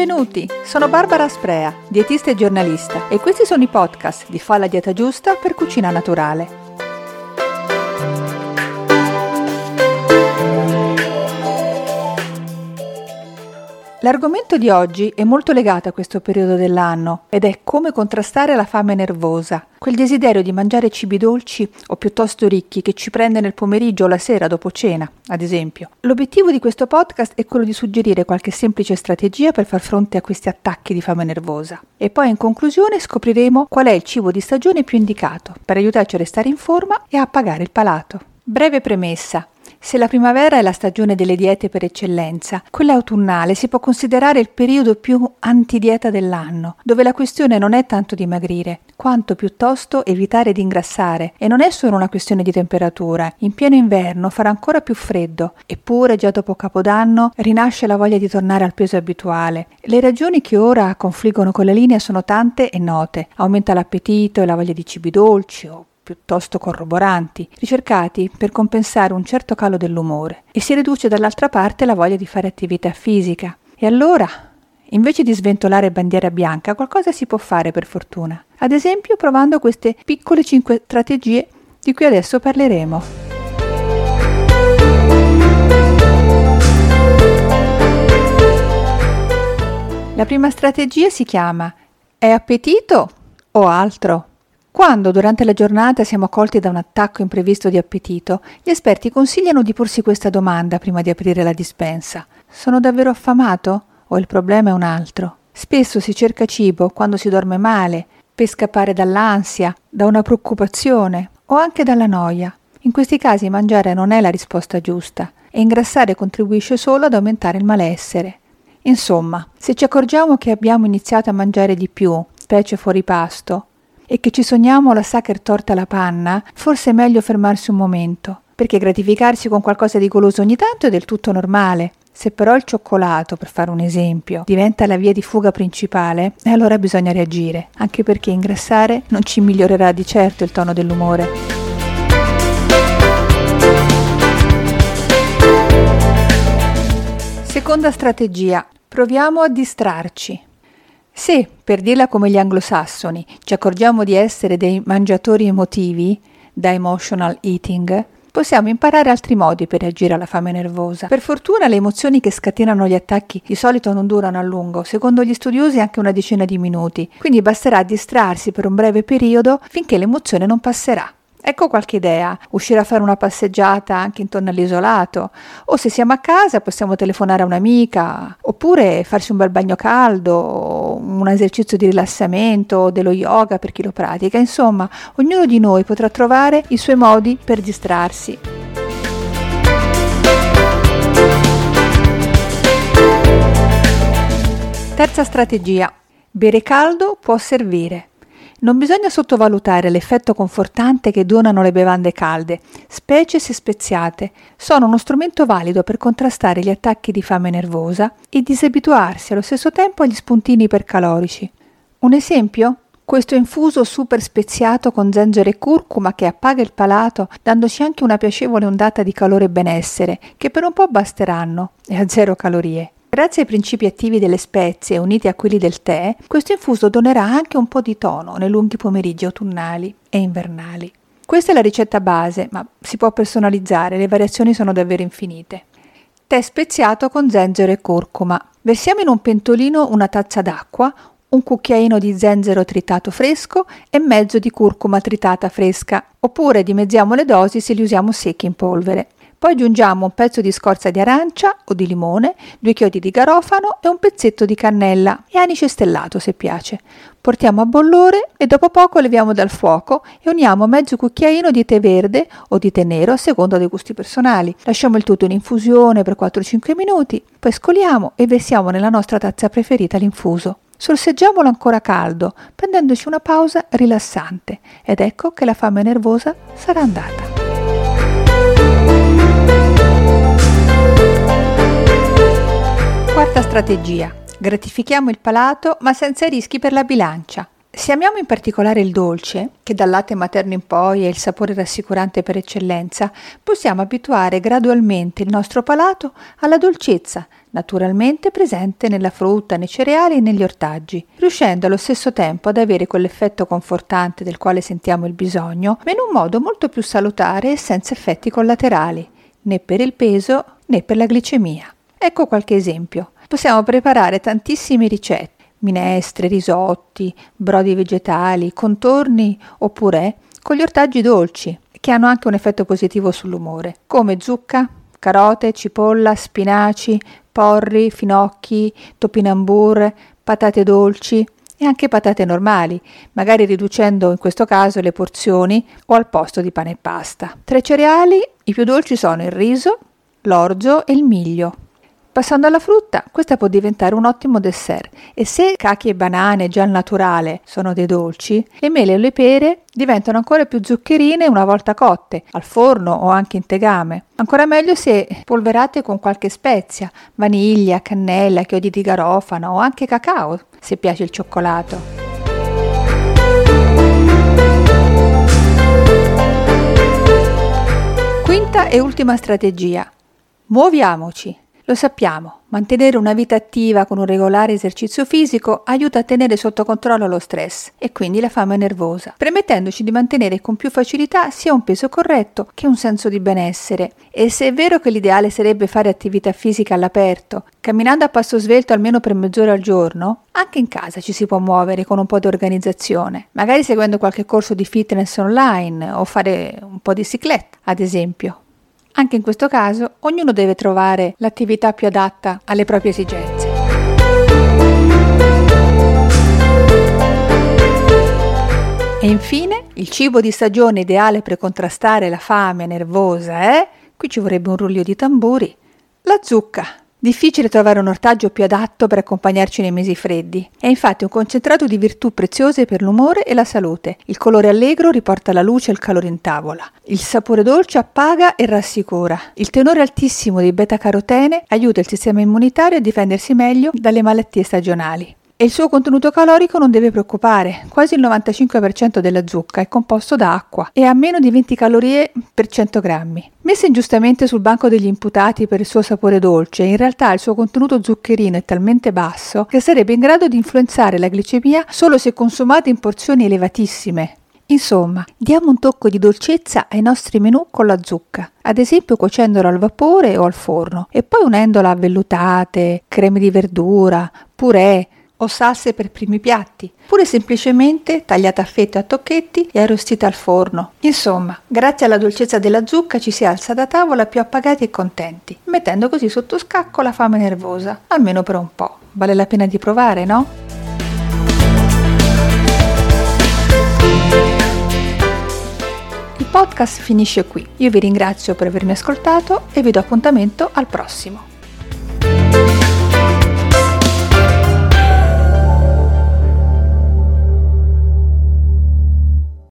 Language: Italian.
Benvenuti, sono Barbara Sprea, dietista e giornalista e questi sono i podcast di Fa la dieta giusta per cucina naturale. L'argomento di oggi è molto legato a questo periodo dell'anno ed è come contrastare la fame nervosa, quel desiderio di mangiare cibi dolci o piuttosto ricchi che ci prende nel pomeriggio o la sera dopo cena, ad esempio. L'obiettivo di questo podcast è quello di suggerire qualche semplice strategia per far fronte a questi attacchi di fame nervosa. E poi in conclusione scopriremo qual è il cibo di stagione più indicato per aiutarci a restare in forma e a appagare il palato. Breve premessa. Se la primavera è la stagione delle diete per eccellenza, quella autunnale si può considerare il periodo più antidieta dell'anno, dove la questione non è tanto dimagrire, quanto piuttosto evitare di ingrassare. E non è solo una questione di temperatura. In pieno inverno farà ancora più freddo, eppure già dopo Capodanno rinasce la voglia di tornare al peso abituale. Le ragioni che ora confliggono con la linea sono tante e note. Aumenta l'appetito e la voglia di cibi dolci o piuttosto corroboranti, ricercati per compensare un certo calo dell'umore, e si riduce dall'altra parte la voglia di fare attività fisica. E allora, invece di sventolare bandiera bianca, qualcosa si può fare per fortuna. Ad esempio provando queste piccole 5 strategie di cui adesso parleremo. La prima strategia si chiama È appetito o altro? Quando durante la giornata siamo colti da un attacco imprevisto di appetito, gli esperti consigliano di porsi questa domanda prima di aprire la dispensa. Sono davvero affamato o il problema è un altro? Spesso si cerca cibo quando si dorme male, per scappare dall'ansia, da una preoccupazione o anche dalla noia. In questi casi mangiare non è la risposta giusta e ingrassare contribuisce solo ad aumentare il malessere. Insomma, se ci accorgiamo che abbiamo iniziato a mangiare di più, specie fuori pasto, e che ci sogniamo la sacher torta alla panna, forse è meglio fermarsi un momento, perché gratificarsi con qualcosa di goloso ogni tanto è del tutto normale. Se però il cioccolato, per fare un esempio, diventa la via di fuga principale, e allora bisogna reagire, anche perché ingrassare non ci migliorerà di certo il tono dell'umore. Seconda strategia. Proviamo a distrarci. Se, per dirla come gli anglosassoni, ci accorgiamo di essere dei mangiatori emotivi, da emotional eating, possiamo imparare altri modi per reagire alla fame nervosa. Per fortuna le emozioni che scatenano gli attacchi di solito non durano a lungo, secondo gli studiosi anche una decina di minuti, quindi basterà distrarsi per un breve periodo finché l'emozione non passerà. Ecco qualche idea, uscire a fare una passeggiata anche intorno all'isolato, o se siamo a casa possiamo telefonare a un'amica, oppure farsi un bel bagno caldo, un esercizio di rilassamento, dello yoga per chi lo pratica, insomma, ognuno di noi potrà trovare i suoi modi per distrarsi. Terza strategia. Bere caldo può servire. Non bisogna sottovalutare l'effetto confortante che donano le bevande calde, specie se speziate. Sono uno strumento valido per contrastare gli attacchi di fame nervosa e disabituarsi allo stesso tempo agli spuntini ipercalorici. Un esempio? Questo infuso super speziato con zenzero e curcuma che appaga il palato, dandoci anche una piacevole ondata di calore e benessere, che per un po' basteranno, e a zero calorie. Grazie ai principi attivi delle spezie uniti a quelli del tè, questo infuso donerà anche un po' di tono nei lunghi pomeriggi autunnali e invernali. Questa è la ricetta base, ma si può personalizzare, le variazioni sono davvero infinite. Tè speziato con zenzero e curcuma. Versiamo in un pentolino una tazza d'acqua, un cucchiaino di zenzero tritato fresco e mezzo di curcuma tritata fresca, oppure dimezziamo le dosi se li usiamo secchi in polvere. Poi aggiungiamo un pezzo di scorza di arancia o di limone, due chiodi di garofano e un pezzetto di cannella e anice stellato se piace. Portiamo a bollore e dopo poco leviamo dal fuoco e uniamo mezzo cucchiaino di tè verde o di tè nero a seconda dei gusti personali. Lasciamo il tutto in infusione per 4-5 minuti, poi scoliamo e versiamo nella nostra tazza preferita l'infuso. Sorseggiamolo ancora caldo, prendendoci una pausa rilassante ed ecco che la fame nervosa sarà andata. Strategia. Gratifichiamo il palato ma senza rischi per la bilancia. Se amiamo in particolare il dolce, che dal latte materno in poi è il sapore rassicurante per eccellenza, possiamo abituare gradualmente il nostro palato alla dolcezza, naturalmente presente nella frutta, nei cereali e negli ortaggi, riuscendo allo stesso tempo ad avere quell'effetto confortante del quale sentiamo il bisogno, ma in un modo molto più salutare e senza effetti collaterali, né per il peso né per la glicemia. Ecco qualche esempio. Possiamo preparare tantissime ricette, minestre, risotti, brodi vegetali, contorni oppure con gli ortaggi dolci, che hanno anche un effetto positivo sull'umore, come zucca, carote, cipolla, spinaci, porri, finocchi, topinambur, patate dolci e anche patate normali, magari riducendo in questo caso le porzioni o al posto di pane e pasta. Tra i cereali i più dolci sono il riso, l'orzo e il miglio. Passando alla frutta, questa può diventare un ottimo dessert e se cachi e banane già al naturale sono dei dolci, le mele e le pere diventano ancora più zuccherine una volta cotte, al forno o anche in tegame. Ancora meglio se polverate con qualche spezia, vaniglia, cannella, chiodi di garofano o anche cacao, se piace il cioccolato. Quinta e ultima strategia. Muoviamoci. Lo sappiamo, mantenere una vita attiva con un regolare esercizio fisico aiuta a tenere sotto controllo lo stress e quindi la fame nervosa, permettendoci di mantenere con più facilità sia un peso corretto che un senso di benessere. E se è vero che l'ideale sarebbe fare attività fisica all'aperto, camminando a passo svelto almeno per mezz'ora al giorno, anche in casa ci si può muovere con un po' di organizzazione, magari seguendo qualche corso di fitness online o fare un po' di cicletta, ad esempio. Anche in questo caso ognuno deve trovare l'attività più adatta alle proprie esigenze. E infine, il cibo di stagione ideale per contrastare la fame nervosa è, qui ci vorrebbe un rullio di tamburi, la zucca. Difficile trovare un ortaggio più adatto per accompagnarci nei mesi freddi. È infatti un concentrato di virtù preziose per l'umore e la salute. Il colore allegro riporta la luce e il calore in tavola. Il sapore dolce appaga e rassicura. Il tenore altissimo di beta-carotene aiuta il sistema immunitario a difendersi meglio dalle malattie stagionali e il suo contenuto calorico non deve preoccupare, quasi il 95% della zucca è composto da acqua e ha meno di 20 calorie per 100 grammi. Messa ingiustamente sul banco degli imputati per il suo sapore dolce, in realtà il suo contenuto zuccherino è talmente basso che sarebbe in grado di influenzare la glicemia solo se consumata in porzioni elevatissime. Insomma, diamo un tocco di dolcezza ai nostri menù con la zucca, ad esempio cuocendolo al vapore o al forno, e poi unendola a vellutate, creme di verdura, purè, o salse per primi piatti, oppure semplicemente tagliata a fette a tocchetti e arrostita al forno. Insomma, grazie alla dolcezza della zucca ci si alza da tavola più appagati e contenti, mettendo così sotto scacco la fame nervosa, almeno per un po'. Vale la pena di provare, no? Il podcast finisce qui. Io vi ringrazio per avermi ascoltato e vi do appuntamento al prossimo.